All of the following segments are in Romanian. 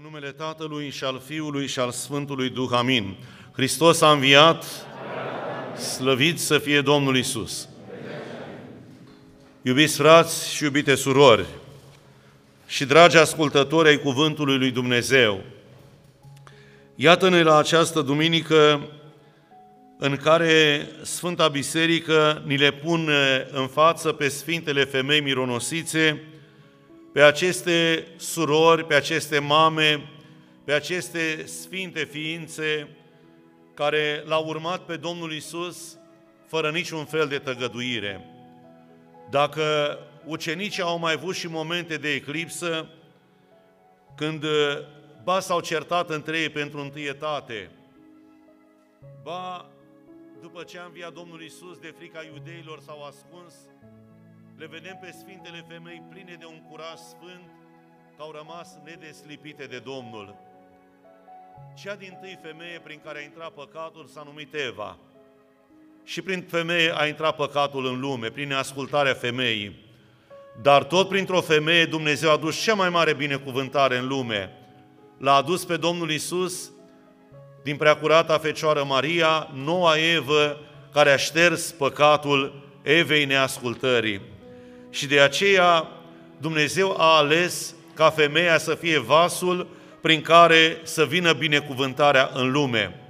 În numele Tatălui și al Fiului și al Sfântului Duh, amin. Hristos a înviat, slăvit să fie Domnul Isus. Iubiți frați și iubite surori, și dragi ascultători ai Cuvântului lui Dumnezeu, iată-ne la această duminică în care Sfânta Biserică ni le pune în față pe Sfintele Femei Mironosițe, pe aceste surori, pe aceste mame, pe aceste sfinte ființe care l-au urmat pe Domnul Isus fără niciun fel de tăgăduire. Dacă ucenicii au mai avut și momente de eclipsă, când ba s-au certat între ei pentru întâietate, ba după ce a înviat Domnul Isus de frica iudeilor s-au ascuns, le vedem pe Sfintele Femei pline de un curaj sfânt, că au rămas nedeslipite de Domnul. Cea din tâi femeie prin care a intrat păcatul s-a numit Eva. Și prin femeie a intrat păcatul în lume, prin ascultarea femeii. Dar tot printr-o femeie Dumnezeu a adus cea mai mare binecuvântare în lume. L-a adus pe Domnul Isus din preacurata Fecioară Maria, noua Evă, care a șters păcatul Evei neascultării. Și de aceea Dumnezeu a ales ca femeia să fie vasul prin care să vină binecuvântarea în lume.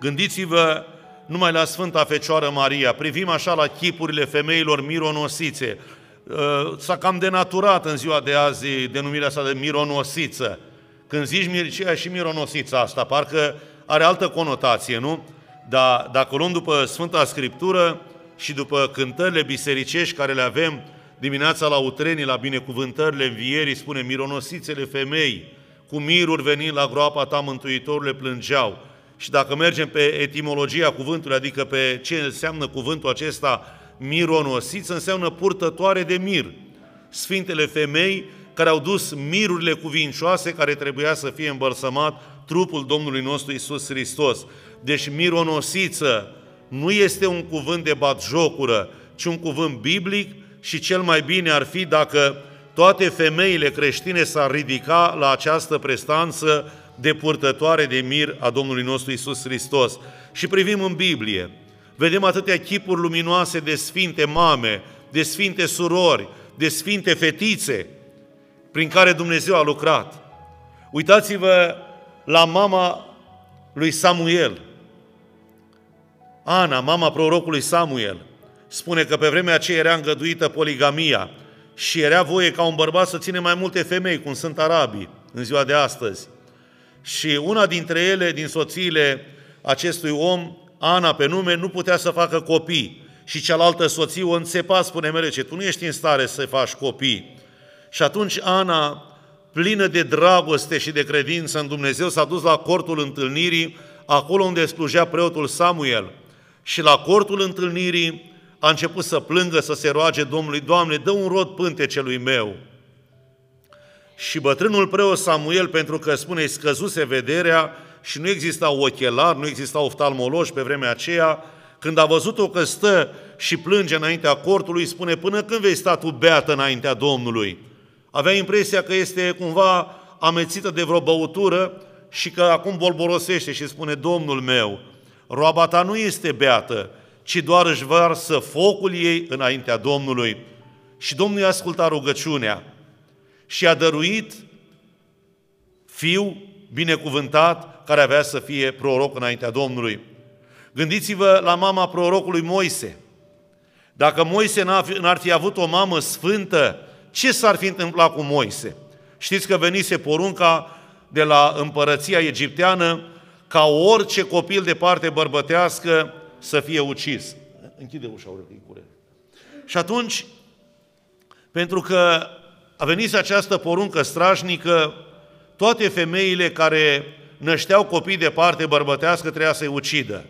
Gândiți-vă numai la Sfânta Fecioară Maria, privim așa la chipurile femeilor mironosițe. Uh, s-a cam denaturat în ziua de azi denumirea asta de mironosiță. Când zici mircea și mironosița asta, parcă are altă conotație, nu? Dar dacă luăm după Sfânta Scriptură, și după cântările bisericești care le avem dimineața la utrenii, la binecuvântările învierii, spune, mironosițele femei, cu miruri venind la groapa ta, Mântuitorule, plângeau. Și dacă mergem pe etimologia cuvântului, adică pe ce înseamnă cuvântul acesta, mironosiță, înseamnă purtătoare de mir. Sfintele femei care au dus mirurile cuvincioase care trebuia să fie îmbărsămat trupul Domnului nostru Isus Hristos. Deci mironosiță, nu este un cuvânt de batjocură, ci un cuvânt biblic și cel mai bine ar fi dacă toate femeile creștine s-ar ridica la această prestanță de purtătoare de mir a Domnului nostru Isus Hristos. Și privim în Biblie, vedem atâtea chipuri luminoase de sfinte mame, de sfinte surori, de sfinte fetițe, prin care Dumnezeu a lucrat. Uitați-vă la mama lui Samuel, Ana, mama prorocului Samuel, spune că pe vremea aceea era îngăduită poligamia și era voie ca un bărbat să ține mai multe femei, cum sunt arabii în ziua de astăzi. Și una dintre ele, din soțiile acestui om, Ana pe nume, nu putea să facă copii. Și cealaltă soție o înțepa, spune merece, tu nu ești în stare să faci copii. Și atunci Ana, plină de dragoste și de credință în Dumnezeu, s-a dus la cortul întâlnirii, acolo unde slujea preotul Samuel – și la cortul întâlnirii a început să plângă, să se roage Domnului, Doamne, dă un rod pântecelui meu. Și bătrânul preot Samuel, pentru că spune, îi scăzuse vederea și nu exista ochelar, nu exista oftalmologi pe vremea aceea, când a văzut-o că stă și plânge înaintea cortului, spune, până când vei sta tu beată înaintea Domnului? Avea impresia că este cumva amețită de vreo băutură și că acum bolborosește și spune, Domnul meu, roaba ta nu este beată, ci doar își varsă focul ei înaintea Domnului. Și Domnul i-a ascultat rugăciunea și a dăruit fiu binecuvântat care avea să fie proroc înaintea Domnului. Gândiți-vă la mama prorocului Moise. Dacă Moise n-ar fi avut o mamă sfântă, ce s-ar fi întâmplat cu Moise? Știți că venise porunca de la împărăția egipteană ca orice copil de parte bărbătească să fie ucis. Închide ușa, urăticule. Și atunci, pentru că a venit această poruncă strașnică, toate femeile care nășteau copii de parte bărbătească trebuia să-i ucidă.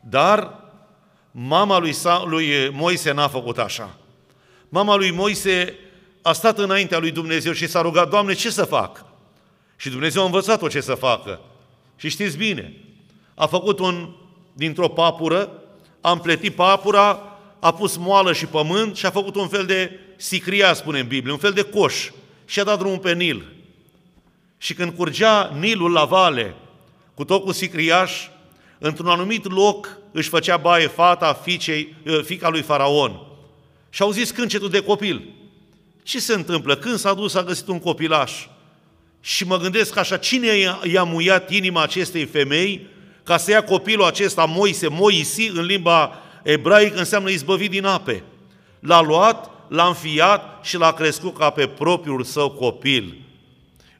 Dar mama lui, Sa- lui Moise n-a făcut așa. Mama lui Moise a stat înaintea lui Dumnezeu și s-a rugat, Doamne, ce să fac? Și Dumnezeu a învățat-o ce să facă. Și știți bine, a făcut un, dintr-o papură, a împletit papura, a pus moală și pământ și a făcut un fel de sicria, spune în Biblie, un fel de coș și a dat drumul pe Nil. Și când curgea Nilul la vale, cu tot cu sicriaș, într-un anumit loc își făcea baie fata fiicei, ă, fica lui Faraon. Și au zis câncetul de copil. Ce se întâmplă? Când s-a dus, a găsit un copilaș. Și mă gândesc așa, cine i-a muiat inima acestei femei ca să ia copilul acesta, Moise, Moisi, în limba ebraică, înseamnă izbăvit din ape. L-a luat, l-a înfiat și l-a crescut ca pe propriul său copil.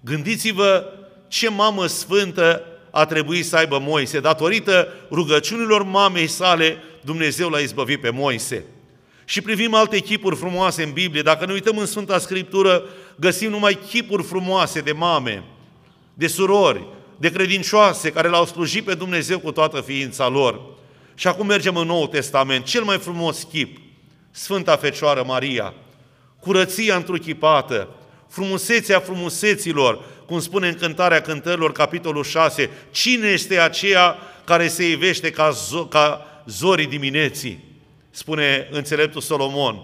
Gândiți-vă ce mamă sfântă a trebuit să aibă Moise. Datorită rugăciunilor mamei sale, Dumnezeu l-a izbăvit pe Moise. Și privim alte chipuri frumoase în Biblie. Dacă ne uităm în Sfânta Scriptură, găsim numai chipuri frumoase de mame, de surori, de credincioase care l-au slujit pe Dumnezeu cu toată ființa lor. Și acum mergem în Noul Testament, cel mai frumos chip, Sfânta Fecioară Maria, curăția întruchipată, frumusețea frumuseților, cum spune în Cântarea Cântărilor, capitolul 6, cine este aceea care se ivește ca, zo- ca zorii dimineții? Spune înțeleptul Solomon.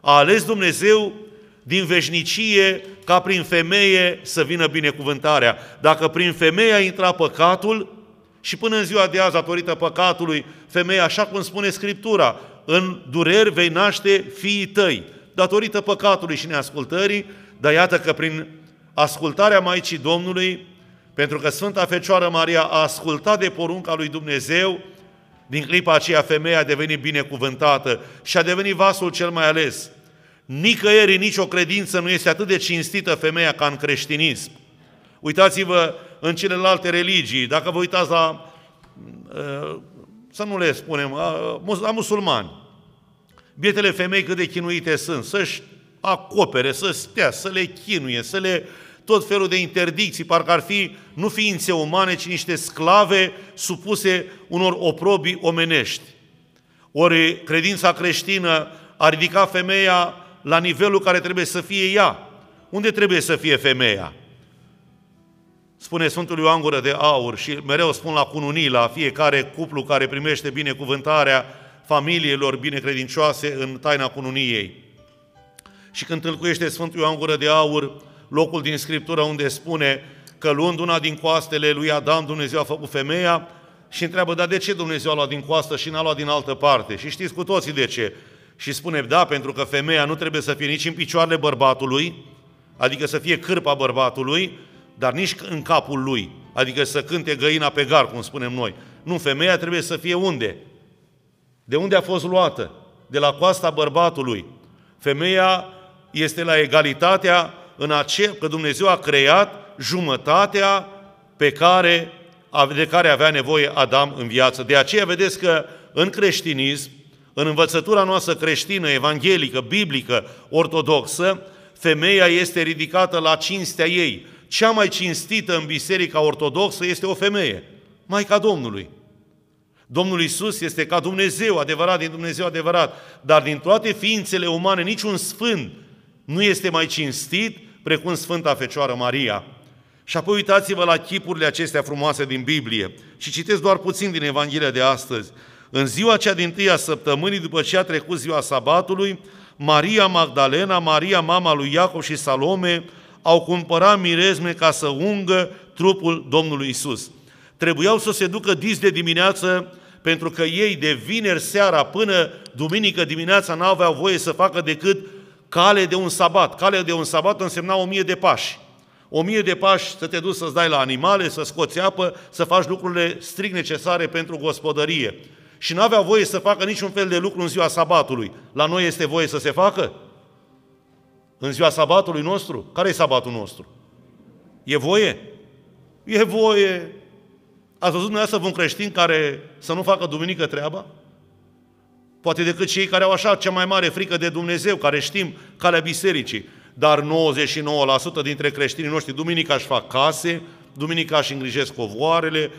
A ales Dumnezeu din veșnicie ca prin femeie să vină binecuvântarea. Dacă prin femeie a intrat păcatul și până în ziua de azi, datorită păcatului, femeia, așa cum spune Scriptura, în dureri vei naște fiii tăi, datorită păcatului și neascultării, dar iată că prin ascultarea Maicii Domnului, pentru că Sfânta Fecioară Maria a ascultat de porunca lui Dumnezeu, din clipa aceea femeia a devenit binecuvântată și a devenit vasul cel mai ales. Nicăieri, nicio credință nu este atât de cinstită femeia ca în creștinism. Uitați-vă în celelalte religii, dacă vă uitați la, uh, să nu le spunem, la musulmani, bietele femei cât de chinuite sunt, să-și acopere, să stea, să le chinuie, să le tot felul de interdicții, parcă ar fi nu ființe umane, ci niște sclave supuse unor oprobii omenești. Ori credința creștină a ridicat femeia la nivelul care trebuie să fie ea. Unde trebuie să fie femeia? Spune Sfântul Ioan Gură de Aur și mereu spun la cununii, la fiecare cuplu care primește binecuvântarea familiilor binecredincioase în taina cununiei. Și când tâlcuiește Sfântul Ioan Gură de Aur, locul din Scriptură unde spune că luând una din coastele lui Adam, Dumnezeu a făcut femeia și întreabă, dar de ce Dumnezeu a luat din coastă și n-a luat din altă parte? Și știți cu toții de ce. Și spune, da, pentru că femeia nu trebuie să fie nici în picioarele bărbatului, adică să fie cârpa bărbatului, dar nici în capul lui, adică să cânte găina pe gar, cum spunem noi. Nu, femeia trebuie să fie unde? De unde a fost luată? De la coasta bărbatului. Femeia este la egalitatea în aceea că Dumnezeu a creat jumătatea pe care, de care avea nevoie Adam în viață. De aceea vedeți că în creștinism, în învățătura noastră creștină, evanghelică, biblică, ortodoxă, femeia este ridicată la cinstea ei. Cea mai cinstită în biserica ortodoxă este o femeie, Maica Domnului. Domnul Isus este ca Dumnezeu, adevărat din Dumnezeu adevărat, dar din toate ființele umane niciun sfânt nu este mai cinstit precum Sfânta Fecioară Maria. Și apoi uitați-vă la chipurile acestea frumoase din Biblie și citesc doar puțin din Evanghelia de astăzi. În ziua cea din tâia săptămânii, după ce a trecut ziua sabatului, Maria Magdalena, Maria mama lui Iacov și Salome au cumpărat mirezme ca să ungă trupul Domnului Isus. Trebuiau să se ducă dis de dimineață pentru că ei de vineri seara până duminică dimineața n-aveau voie să facă decât cale de un sabat. Cale de un sabat însemna o mie de pași. O mie de pași să te duci să-ți dai la animale, să scoți apă, să faci lucrurile strict necesare pentru gospodărie. Și nu avea voie să facă niciun fel de lucru în ziua sabatului. La noi este voie să se facă? În ziua sabatului nostru? Care e sabatul nostru? E voie? E voie. Ați văzut dumneavoastră un creștin care să nu facă duminică treaba? Poate decât cei care au așa cea mai mare frică de Dumnezeu, care știm calea bisericii. Dar 99% dintre creștinii noștri, duminica își fac case, duminica își îngrijesc covoarele,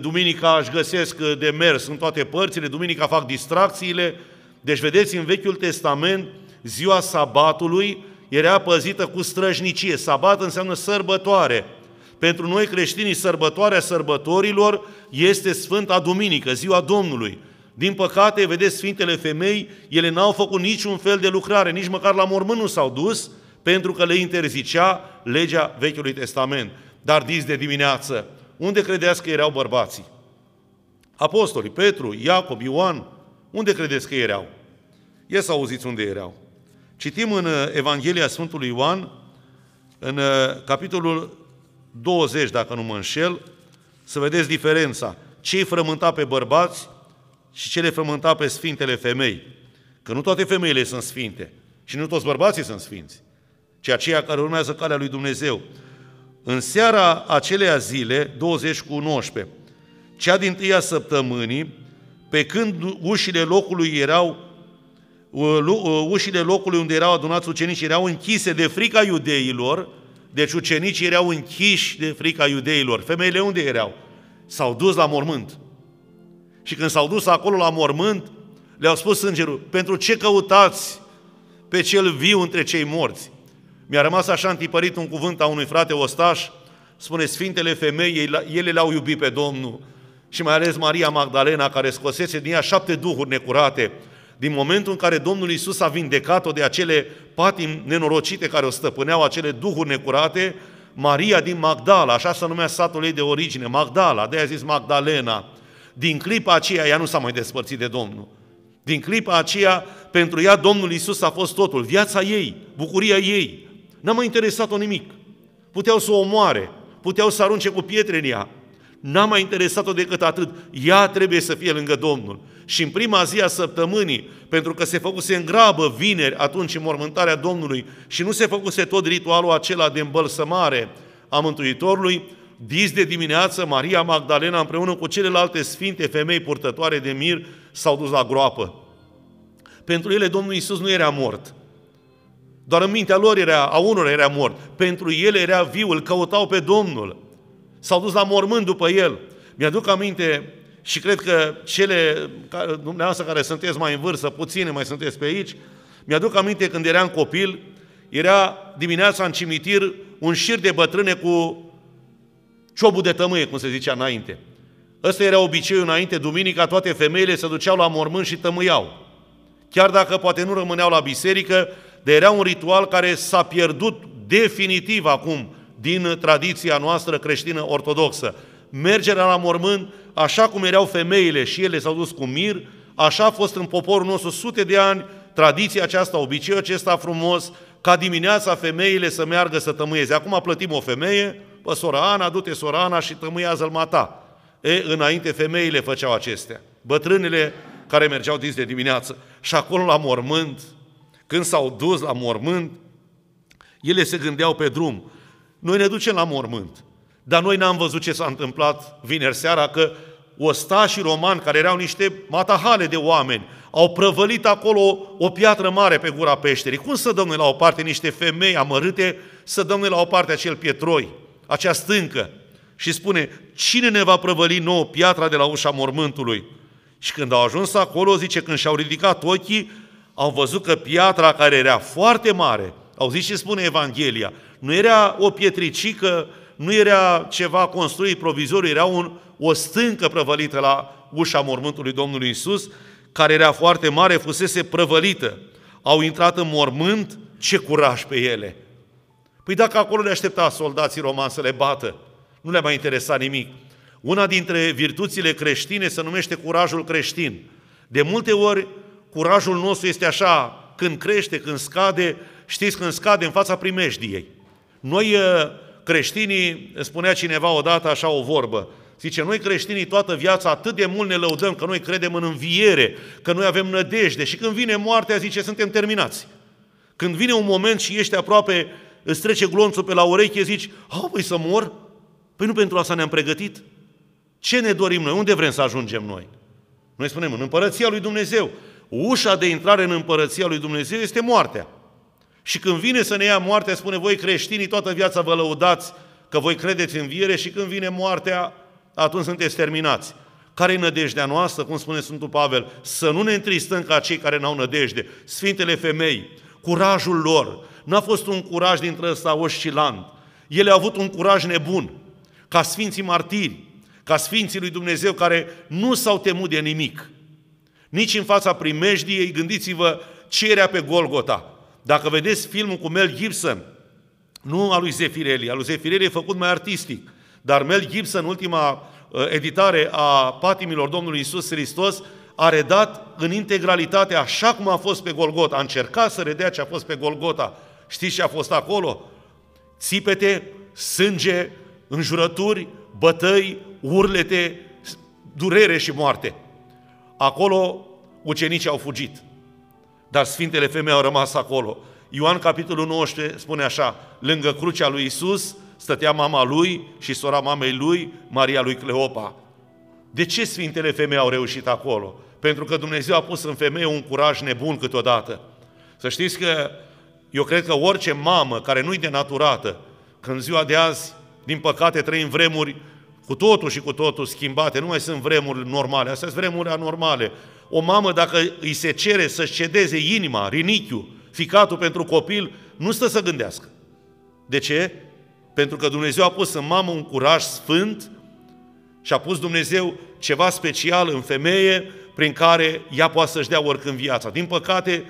duminica își găsesc de mers în toate părțile, duminica fac distracțiile. Deci vedeți, în Vechiul Testament, ziua sabatului era păzită cu străjnicie. Sabat înseamnă sărbătoare. Pentru noi creștinii, sărbătoarea sărbătorilor este Sfânta Duminică, ziua Domnului. Din păcate, vedeți, Sfintele Femei, ele n-au făcut niciun fel de lucrare, nici măcar la mormânt nu s-au dus, pentru că le interzicea legea Vechiului Testament. dar dis de dimineață, unde credeți că erau bărbații? Apostolii, Petru, Iacob, Ioan, unde credeți că erau? Ia să auziți unde erau. Citim în uh, Evanghelia Sfântului Ioan, în uh, capitolul 20, dacă nu mă înșel, să vedeți diferența. Ce-i frământa pe bărbați și ce le frământa pe sfintele femei. Că nu toate femeile sunt sfinte și nu toți bărbații sunt sfinți, ci aceia care urmează calea lui Dumnezeu. În seara aceleia zile, 20 cu 19, cea din tâia săptămânii, pe când ușile locului erau ușile locului unde erau adunați ucenicii erau închise de frica iudeilor, deci ucenicii erau închiși de frica iudeilor. Femeile unde erau? S-au dus la mormânt. Și când s-au dus acolo la mormânt, le-au spus îngerul, pentru ce căutați pe cel viu între cei morți? Mi-a rămas așa întipărit un cuvânt a unui frate ostaș, spune, Sfintele femei, ele l-au iubit pe Domnul. Și mai ales Maria Magdalena, care scosese din ea șapte duhuri necurate, din momentul în care Domnul Isus a vindecat-o de acele patimi nenorocite care o stăpâneau, acele duhuri necurate, Maria din Magdala, așa se numea satul ei de origine, Magdala, de-aia zis Magdalena, din clipa aceea ea nu s-a mai despărțit de Domnul. Din clipa aceea, pentru ea Domnul Isus a fost totul, viața ei, bucuria ei. N-a mai interesat-o nimic. Puteau să o omoare, puteau să arunce cu pietre în ea, N-a mai interesat-o decât atât. Ea trebuie să fie lângă Domnul. Și în prima zi a săptămânii, pentru că se făcuse în grabă vineri atunci în mormântarea Domnului și nu se făcuse tot ritualul acela de îmbălsămare a Mântuitorului, dis de dimineață, Maria Magdalena împreună cu celelalte sfinte femei purtătoare de mir s-au dus la groapă. Pentru ele Domnul Isus nu era mort. Doar în mintea lor era, a unor era mort. Pentru ele era viu, îl căutau pe Domnul. S-au dus la mormânt după el. Mi-aduc aminte și cred că cele, dumneavoastră care sunteți mai în vârstă, puține mai sunteți pe aici, mi-aduc aminte când eram copil, era dimineața în cimitir un șir de bătrâne cu ciobul de tămâie, cum se zicea înainte. Ăsta era obiceiul înainte, duminica, toate femeile se duceau la mormânt și tămâiau. Chiar dacă poate nu rămâneau la biserică, dar era un ritual care s-a pierdut definitiv acum din tradiția noastră creștină ortodoxă. Mergerea la mormânt, așa cum erau femeile și ele s-au dus cu mir, așa a fost în poporul nostru sute de ani tradiția aceasta, obiceiul acesta frumos, ca dimineața femeile să meargă să tămâieze. Acum plătim o femeie, pe sora Ana, du-te sora Ana și tămâiază-l mata. E, înainte femeile făceau acestea. Bătrânele care mergeau dis de dimineață. Și acolo la mormânt, când s-au dus la mormânt, ele se gândeau pe drum. Noi ne ducem la mormânt. Dar noi n-am văzut ce s-a întâmplat vineri seara, că ostașii romani, care erau niște matahale de oameni, au prăvălit acolo o piatră mare pe gura peșterii. Cum să dăm noi la o parte niște femei amărâte, să dăm noi la o parte acel pietroi, acea stâncă? Și spune, cine ne va prăvăli nouă piatra de la ușa mormântului? Și când au ajuns acolo, zice, când și-au ridicat ochii, au văzut că piatra care era foarte mare, au zis ce spune Evanghelia, nu era o pietricică, nu era ceva construit provizoriu, era un, o stâncă prăvălită la ușa mormântului Domnului Isus, care era foarte mare, fusese prăvălită. Au intrat în mormânt, ce curaj pe ele! Păi dacă acolo le aștepta soldații romani să le bată, nu le mai interesa nimic. Una dintre virtuțile creștine se numește curajul creștin. De multe ori, curajul nostru este așa, când crește, când scade, știți, când scade în fața primejdiei. Noi uh, creștinii, spunea cineva odată așa o vorbă, Zice, noi creștinii toată viața atât de mult ne lăudăm că noi credem în înviere, că noi avem nădejde și când vine moartea, zice, suntem terminați. Când vine un moment și ești aproape, îți trece glonțul pe la ureche, zici, a, păi să mor? Păi nu pentru asta ne-am pregătit? Ce ne dorim noi? Unde vrem să ajungem noi? Noi spunem, în împărăția lui Dumnezeu. Ușa de intrare în împărăția lui Dumnezeu este moartea. Și când vine să ne ia moartea, spune, voi creștinii toată viața vă lăudați că voi credeți în viere și când vine moartea, atunci sunteți terminați. Care e nădejdea noastră, cum spune Sfântul Pavel? Să nu ne întristăm ca cei care n-au nădejde. Sfintele femei, curajul lor, n-a fost un curaj dintre ăsta oscilant. Ele au avut un curaj nebun, ca Sfinții Martiri, ca Sfinții lui Dumnezeu care nu s-au temut de nimic. Nici în fața primejdiei, gândiți-vă ce era pe Golgota. Dacă vedeți filmul cu Mel Gibson, Nu a lui Zefirelli, a lui Zefirelli e făcut mai artistic. Dar Mel Gibson, ultima uh, editare a patimilor Domnului Isus Hristos, a redat în integralitate așa cum a fost pe Golgota. A încercat să redea ce a fost pe Golgota. Știți ce a fost acolo? Țipete, sânge, înjurături, bătăi, urlete, durere și moarte. Acolo ucenicii au fugit, dar Sfintele Femei au rămas acolo. Ioan, capitolul 19, spune așa, lângă crucea lui Isus stătea mama lui și sora mamei lui, Maria lui Cleopa. De ce Sfintele Femei au reușit acolo? Pentru că Dumnezeu a pus în femeie un curaj nebun câteodată. Să știți că eu cred că orice mamă care nu-i denaturată, când ziua de azi, din păcate, trăim vremuri cu totul și cu totul schimbate, nu mai sunt vremuri normale, astea sunt vremuri anormale. O mamă, dacă îi se cere să-și cedeze inima, rinichiul, ficatul pentru copil, nu stă să gândească. De ce? Pentru că Dumnezeu a pus în mamă un curaj sfânt și a pus Dumnezeu ceva special în femeie prin care ea poate să-și dea oricând viața. Din păcate,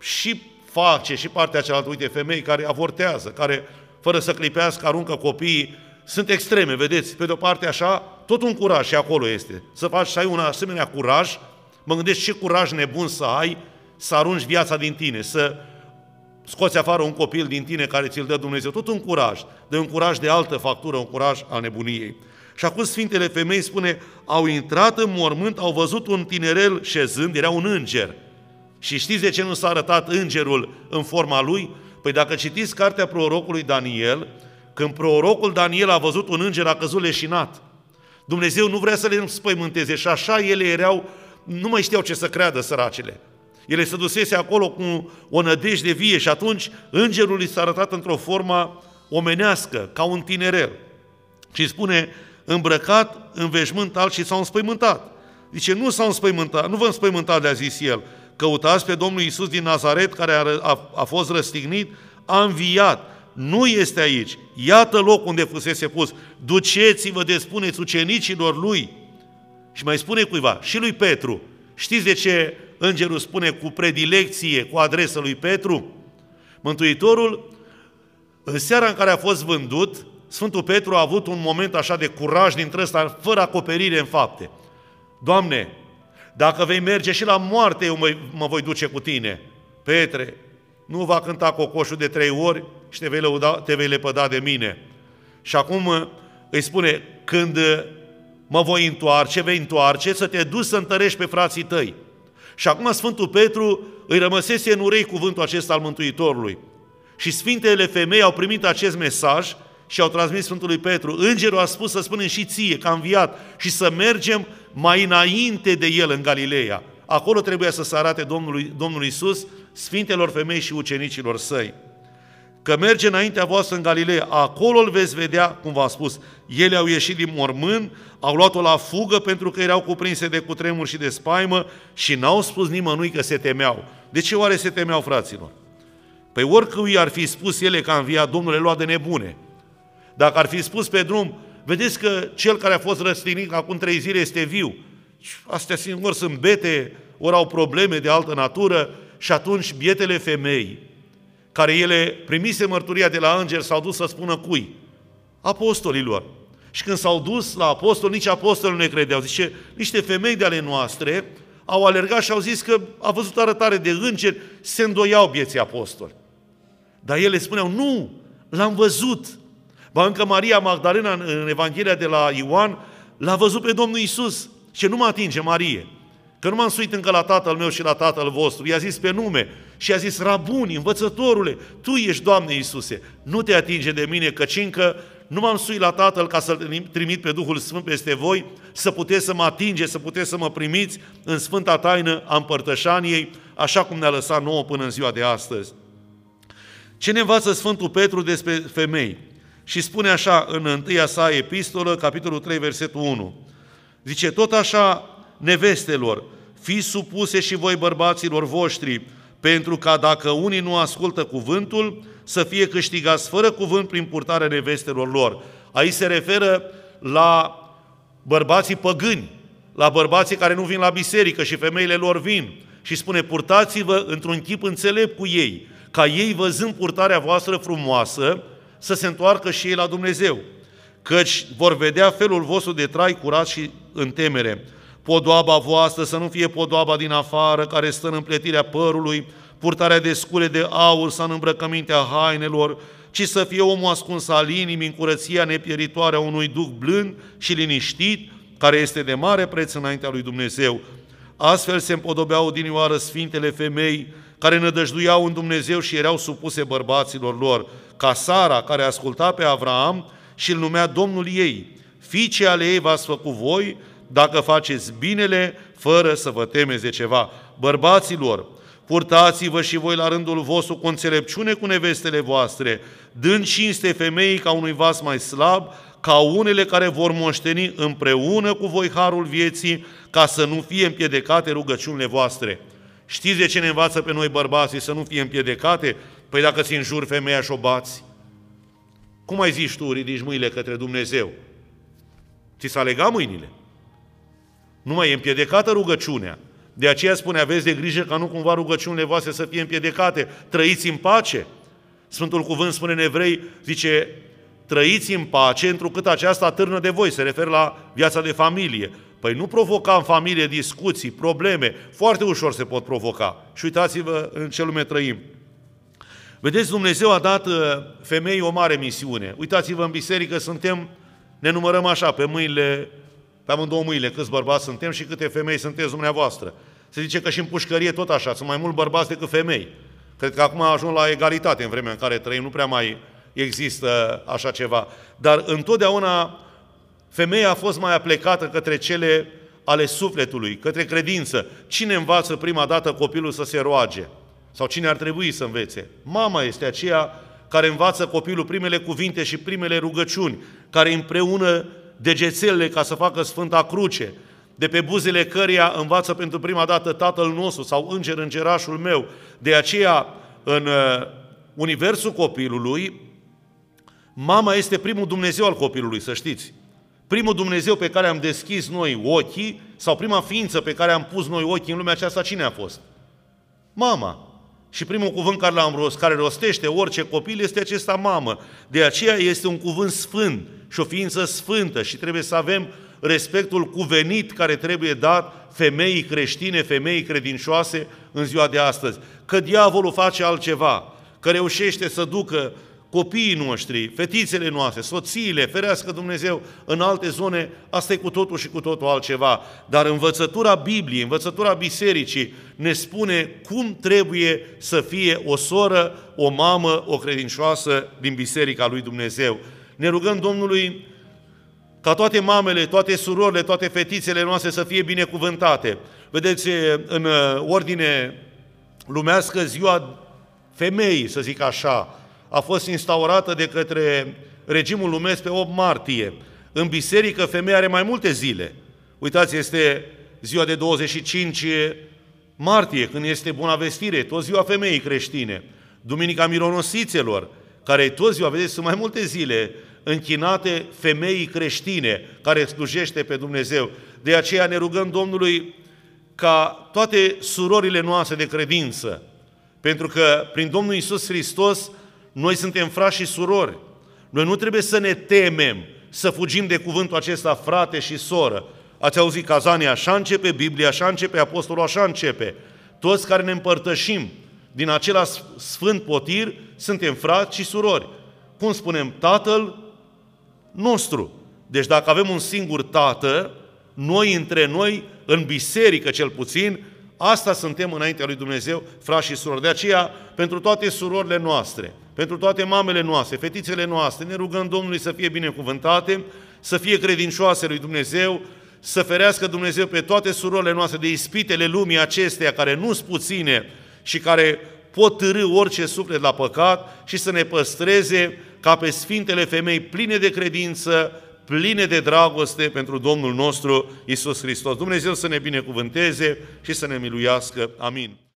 și face și partea cealaltă, uite, femei care avortează, care fără să clipească aruncă copiii, sunt extreme, vedeți? Pe de o parte așa, tot un curaj și acolo este. Să faci să ai un asemenea curaj, mă gândesc ce curaj nebun să ai să arunci viața din tine, să scoți afară un copil din tine care ți-l dă Dumnezeu. Tot un curaj, de un curaj de altă factură, un curaj al nebuniei. Și acum Sfintele Femei spune, au intrat în mormânt, au văzut un tinerel șezând, era un înger. Și știți de ce nu s-a arătat îngerul în forma lui? Păi dacă citiți cartea prorocului Daniel, când prorocul Daniel a văzut un înger, a căzut leșinat. Dumnezeu nu vrea să le spăimânteze și așa ele erau, nu mai știau ce să creadă săracele. Ele se dusese acolo cu o nădejde vie și atunci îngerul i s-a arătat într-o formă omenească, ca un tinerel. Și spune, îmbrăcat în veșmânt alt și s-au înspăimântat. Zice, nu s-au înspăimântat, nu vă înspăimântat, le-a zis el. Căutați pe Domnul Iisus din Nazaret, care a, a, a fost răstignit, a înviat. Nu este aici. Iată loc unde fusese pus. Duceți-vă de spuneți ucenicilor lui. Și mai spune cuiva, și lui Petru. Știți de ce îngerul spune cu predilecție, cu adresă lui Petru? Mântuitorul, în seara în care a fost vândut, Sfântul Petru a avut un moment așa de curaj dintre ăsta, fără acoperire în fapte. Doamne, dacă vei merge și la moarte, eu mă, mă voi duce cu tine. Petre, nu va cânta cocoșul de trei ori și te vei, lăuda, te vei lepăda de mine. Și acum uh, îi spune, când uh, mă voi întoarce, vei întoarce, să te duci să întărești pe frații tăi. Și acum Sfântul Petru îi rămăsese în urei cuvântul acesta al Mântuitorului. Și Sfintele Femei au primit acest mesaj și au transmis Sfântului Petru. Îngerul a spus să spunem și ție că a înviat și să mergem mai înainte de el în Galileea. Acolo trebuia să se arate Domnului, Domnul Isus, Sfintelor Femei și ucenicilor săi. Că merge înaintea voastră în Galileea, acolo îl veți vedea, cum v-am spus, ele au ieșit din mormânt, au luat-o la fugă pentru că erau cuprinse de cutremur și de spaimă și n-au spus nimănui că se temeau. De ce oare se temeau, fraților? Păi oricui ar fi spus ele că a înviat Domnul, le lua de nebune. Dacă ar fi spus pe drum, vedeți că cel care a fost răstignit acum trei zile este viu. Astea singur sunt bete, ori au probleme de altă natură și atunci bietele femei, care ele primise mărturia de la înger, s-au dus să spună cui? Apostolilor. Și când s-au dus la apostol, nici apostolul nu ne credeau. Zice, niște femei de ale noastre au alergat și au zis că a văzut arătare de îngeri, se îndoiau vieții apostoli. Dar ele spuneau, nu, l-am văzut, Ba încă Maria Magdalena în Evanghelia de la Ioan l-a văzut pe Domnul Isus și nu mă atinge Marie. Că nu m-am suit încă la tatăl meu și la tatăl vostru. I-a zis pe nume și a zis, Rabuni, învățătorule, Tu ești, Doamne Iisuse, nu te atinge de mine, căci încă nu m-am suit la Tatăl ca să-L trimit pe Duhul Sfânt peste voi, să puteți să mă atinge, să puteți să mă primiți în Sfânta Taină a Împărtășaniei, așa cum ne-a lăsat nouă până în ziua de astăzi. Ce ne învață Sfântul Petru despre femei? Și spune așa în întâia sa epistolă, capitolul 3, versetul 1. Zice, tot așa, nevestelor, fiți supuse și voi bărbaților voștri, pentru ca dacă unii nu ascultă cuvântul, să fie câștigați fără cuvânt prin purtarea nevestelor lor. Aici se referă la bărbații păgâni, la bărbații care nu vin la biserică și femeile lor vin. Și spune, purtați-vă într-un chip înțelept cu ei, ca ei văzând purtarea voastră frumoasă, să se întoarcă și ei la Dumnezeu, căci vor vedea felul vostru de trai curat și în temere. Podoaba voastră să nu fie podoaba din afară, care stă în împletirea părului, purtarea de scule de aur sau în îmbrăcămintea hainelor, ci să fie omul ascuns al inimii în curăția nepieritoare a unui duc blând și liniștit, care este de mare preț înaintea lui Dumnezeu. Astfel se împodobeau odinioară sfintele femei care nădăjduiau în Dumnezeu și erau supuse bărbaților lor, ca Sara, care asculta pe Avraam și îl numea Domnul ei. Fiice ale ei v-ați făcut voi, dacă faceți binele, fără să vă temeți de ceva. Bărbaților, purtați-vă și voi la rândul vostru cu înțelepciune cu nevestele voastre, dând cinste femeii ca unui vas mai slab, ca unele care vor moșteni împreună cu voi harul vieții, ca să nu fie împiedecate rugăciunile voastre. Știți de ce ne învață pe noi bărbații să nu fie împiedecate? Păi dacă ți înjuri femeia și o bați, cum ai zis tu, ridici mâinile către Dumnezeu? Ți s-a legat mâinile. Nu mai e împiedecată rugăciunea. De aceea spune, aveți de grijă ca nu cumva rugăciunile voastre să fie împiedecate. Trăiți în pace. Sfântul Cuvânt spune în evrei, zice, trăiți în pace, întrucât aceasta târnă de voi, se referă la viața de familie. Păi nu provoca în familie discuții, probleme, foarte ușor se pot provoca. Și uitați-vă în ce lume trăim. Vedeți, Dumnezeu a dat uh, femeii o mare misiune. Uitați-vă în biserică, suntem, ne numărăm așa, pe mâinile, pe amândouă mâinile, câți bărbați suntem și câte femei sunteți dumneavoastră. Se zice că și în pușcărie tot așa, sunt mai mult bărbați decât femei. Cred că acum ajung la egalitate în vremea în care trăim, nu prea mai există așa ceva. Dar întotdeauna femeia a fost mai aplecată către cele ale sufletului, către credință. Cine învață prima dată copilul să se roage? Sau cine ar trebui să învețe? Mama este aceea care învață copilul primele cuvinte și primele rugăciuni, care împreună degețelele ca să facă Sfânta Cruce, de pe buzele căreia învață pentru prima dată Tatăl nostru sau Înger Îngerașul meu. De aceea, în uh, universul copilului, mama este primul Dumnezeu al copilului, să știți. Primul Dumnezeu pe care am deschis noi ochii, sau prima ființă pe care am pus noi ochii în lumea aceasta, cine a fost? Mama. Și primul cuvânt care l-am rost, care rostește orice copil, este acesta mamă. De aceea este un cuvânt sfânt și o ființă sfântă și trebuie să avem respectul cuvenit care trebuie dat femeii creștine, femeii credincioase în ziua de astăzi. Că diavolul face altceva, că reușește să ducă copiii noștri, fetițele noastre, soțiile, ferească Dumnezeu în alte zone, asta e cu totul și cu totul altceva. Dar învățătura Bibliei, învățătura bisericii ne spune cum trebuie să fie o soră, o mamă, o credincioasă din Biserica lui Dumnezeu. Ne rugăm Domnului ca toate mamele, toate surorile, toate fetițele noastre să fie binecuvântate. Vedeți, în uh, ordine lumească, ziua femeii, să zic așa, a fost instaurată de către regimul lumesc pe 8 martie. În biserică femeia are mai multe zile. Uitați, este ziua de 25 martie, când este Buna Vestire, tot ziua femeii creștine. Duminica Mironosițelor, care e tot ziua, vedeți, sunt mai multe zile închinate femeii creștine care slujește pe Dumnezeu. De aceea ne rugăm Domnului ca toate surorile noastre de credință, pentru că prin Domnul Isus Hristos noi suntem frați și surori. Noi nu trebuie să ne temem să fugim de cuvântul acesta frate și soră. Ați auzit Cazania, așa începe Biblia, așa începe Apostolul, așa începe. Toți care ne împărtășim din același sfânt potir, suntem frați și surori. Cum spunem, Tatăl nostru. Deci dacă avem un singur Tată, noi între noi, în biserică cel puțin, asta suntem înaintea lui Dumnezeu, frați și surori. De aceea, pentru toate surorile noastre, pentru toate mamele noastre, fetițele noastre, ne rugăm Domnului să fie binecuvântate, să fie credincioase lui Dumnezeu, să ferească Dumnezeu pe toate surorile noastre de ispitele lumii acesteia, care nu sunt puține și care pot târâ orice suflet la păcat și să ne păstreze ca pe Sfintele Femei pline de credință, pline de dragoste pentru Domnul nostru Isus Hristos. Dumnezeu să ne binecuvânteze și să ne miluiască. Amin.